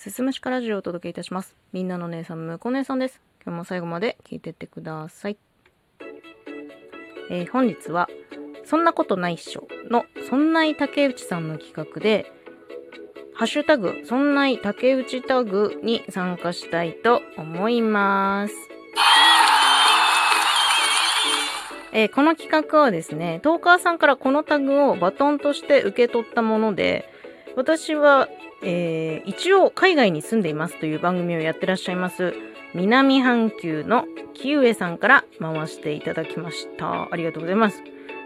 すすむしかラジオをお届けいたします。みんなの姉さん、むこ姉さんです。今日も最後まで聞いてってください。えー本日は、そんなことないっしょの、そんない竹内さんの企画で、ハッシュタグ、そんない竹内タグに参加したいと思います。えーこの企画はですね、トーカーさんからこのタグをバトンとして受け取ったもので、私は、えー一応海外に住んでいますという番組をやってらっしゃいます、南半球の木上さんから回していただきました。ありがとうございます。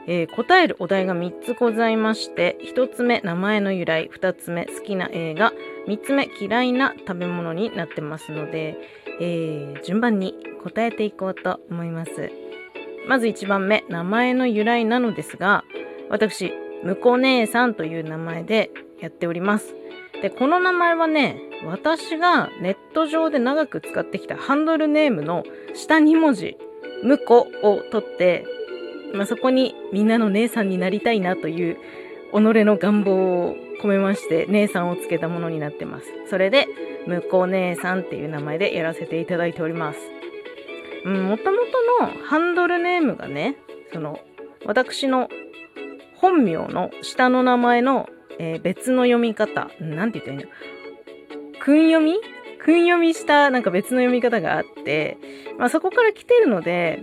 えー答えるお題が3つございまして、1つ目、名前の由来、2つ目、好きな映画、3つ目、嫌いな食べ物になってますので、えー順番に答えていこうと思います。まず1番目、名前の由来なのですが、私、むこ姉さんという名前でやっております。で、この名前はね、私がネット上で長く使ってきたハンドルネームの下2文字、むこを取って、まあ、そこにみんなの姉さんになりたいなという己の願望を込めまして、姉さんをつけたものになってます。それで、むこ姉さんっていう名前でやらせていただいております。うん、もともとのハンドルネームがね、その、私の本名の下の名前の、えー別の読み方、なんて言ったらいいんだ訓読み？訓読みしたなんか別の読み方があって、まあそこから来てるので、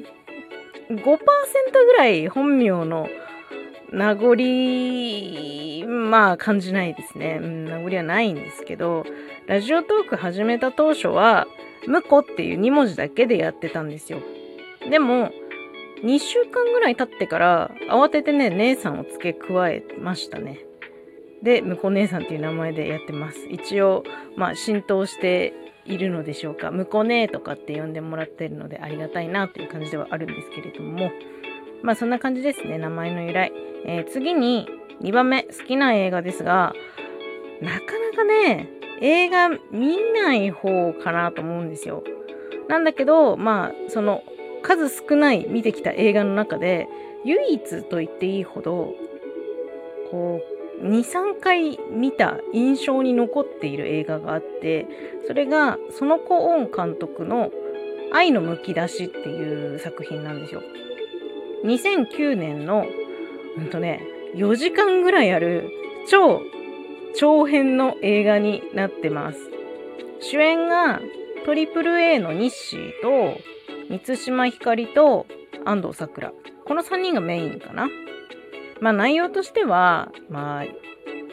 5%ぐらい本名の名残、まあ感じないですね。うん、名残はないんですけど、ラジオトーク始めた当初は、むこっていう2文字だけでやってたんですよ。でも、2週間ぐらい経ってから、慌ててね、姉さんを付け加えましたね。で、むこう姉さんっていう名前でやってます。一応、まあ、浸透しているのでしょうか。むこう姉とかって呼んでもらってるのでありがたいなという感じではあるんですけれども、まあ、そんな感じですね、名前の由来。えー次に、2番目、好きな映画ですが、なかなかね、映画見ない方かなと思うんですよ。なんだけど、まあ、その、数少ない見てきた映画の中で、唯一と言っていいほど、こう、2、3回見た印象に残っている映画があって、それが、その子オン監督の愛のむき出しっていう作品なんですよ。2009年の、うんとね、4時間ぐらいある超長編の映画になってます。主演がトリプル a のニッシーと満島ひかりと安藤サクラ。この3人がメインかな。まあ内容としては、まあ、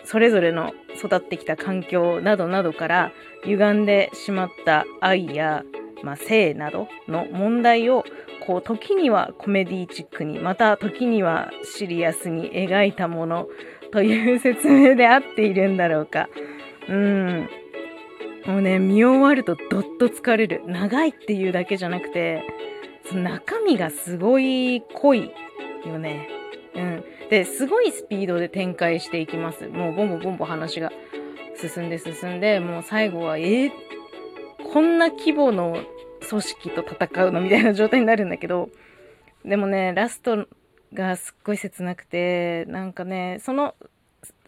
それぞれの育ってきた環境などなどから歪んでしまった愛や、まあ、性などの問題をこう時にはコメディチックにまた時にはシリアスに描いたものという説明で合っているんだろうか。うん。もうね、見終わるとどっと疲れる。長いっていうだけじゃなくて、その中身がすごい濃いよね。うん。で、すごいスピードで展開していきます。もうボンボンボンボン話が進んで進んで、もう最後は、えーこんな規模の組織と戦うのみたいな状態になるんだけど、でもね、ラストがすっごい切なくて、なんかね、その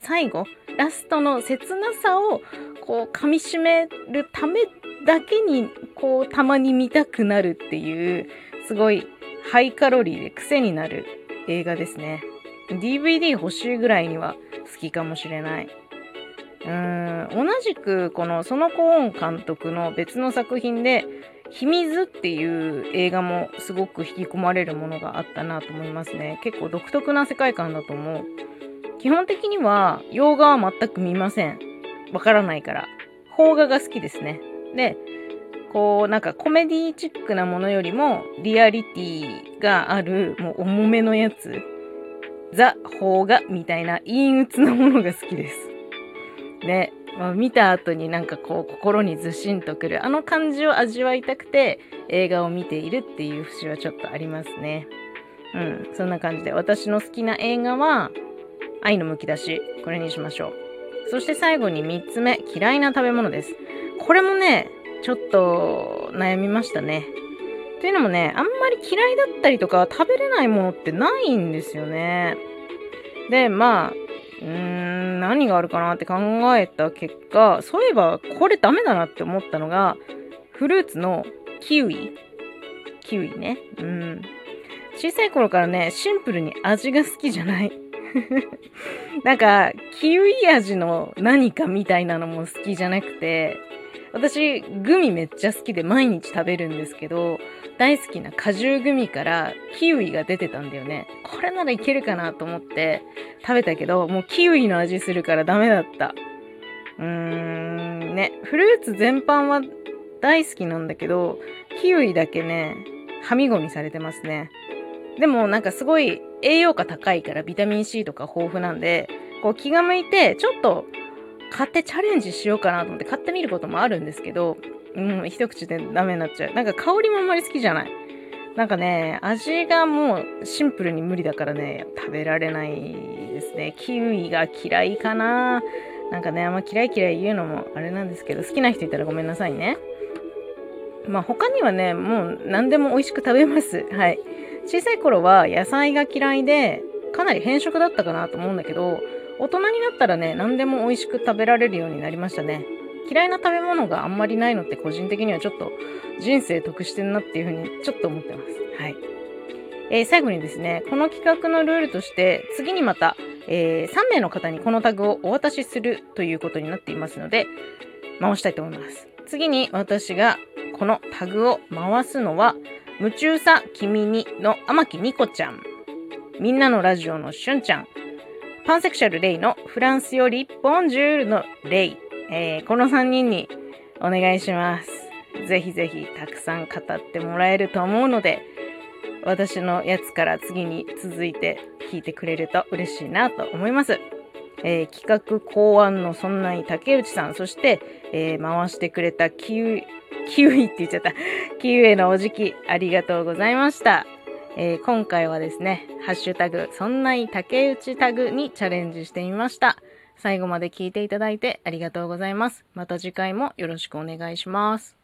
最後、ラストの切なさをこう噛み締めるためだけに、こうたまに見たくなるっていう、すごいハイカロリーで癖になる映画ですね。DVD 欲しいぐらいには好きかもしれない。うーん、同じくこのその子オン監督の別の作品で、秘密っていう映画もすごく引き込まれるものがあったなと思いますね。結構独特な世界観だと思う。基本的には洋画は全く見ません。わからないから。邦画が好きですね。で、こうなんかコメディチックなものよりもリアリティがあるもう重めのやつ。ザ・邦画みたいな陰鬱なものが好きです。で、まあ、見た後になんかこう心にずしんとくるあの感じを味わいたくて映画を見ているっていう節はちょっとありますね。うん、そんな感じで私の好きな映画は愛のむき出しこれにしましょう。そして最後に3つ目嫌いな食べ物です。これもねちょっと悩みましたね。というのもねあんまり嫌いだったりとか食べれないものってないんですよね。でまあうーん、何があるかなって考えた結果、そういえばこれダメだなって思ったのが、フルーツのキウイ。キウイね。うん。小さい頃からね、シンプルに味が好きじゃない。なんか、キウイ味の何かみたいなのも好きじゃなくて、私、グミめっちゃ好きで毎日食べるんですけど、大好きな果汁グミからキウイが出てたんだよね。これならいけるかなと思って食べたけど、もうキウイの味するからダメだった。うーん、ね、フルーツ全般は大好きなんだけど、キウイだけね、はみごみされてますね。でもなんかすごい栄養価高いからビタミン C とか豊富なんで、こう気が向いてちょっと買ってチャレンジしようかなと思って買ってみることもあるんですけど、うん、一口でダメになっちゃう。なんか香りもあんまり好きじゃない。なんかね、味がもうシンプルに無理だからね、食べられないですね。キウイが嫌いかな。なんかね、あんま嫌い嫌い言うのもあれなんですけど、好きな人いたらごめんなさいね。まあ他にはね、もう何でも美味しく食べます。はい。小さい頃は野菜が嫌いで、かなり偏食だったかなと思うんだけど、大人になったらね、何でも美味しく食べられるようになりましたね。嫌いな食べ物があんまりないのって個人的にはちょっと人生得してんなっていうふうにちょっと思ってます。はい。えー、最後にですね、この企画のルールとして、次にまた、えー、3名の方にこのタグをお渡しするということになっていますので、回したいと思います。次に私がこのタグを回すのは、夢中さ君にの天木ニコちゃん、みんなのラジオのしゅんちゃん、パンセクシャルレイのフランスよりボンジュールのレイ、えー、この3人にお願いします。ぜひぜひたくさん語ってもらえると思うので、私のやつから次に続いて聞いてくれると嬉しいなと思います。えー、企画考案のそんない竹内さん、そして、えー、回してくれたキウイ、キウイって言っちゃった。キウイのおじき、ありがとうございました。えー、今回はですね、ハッシュタグ、そんない竹内タグにチャレンジしてみました。最後まで聞いていただいてありがとうございます。また次回もよろしくお願いします。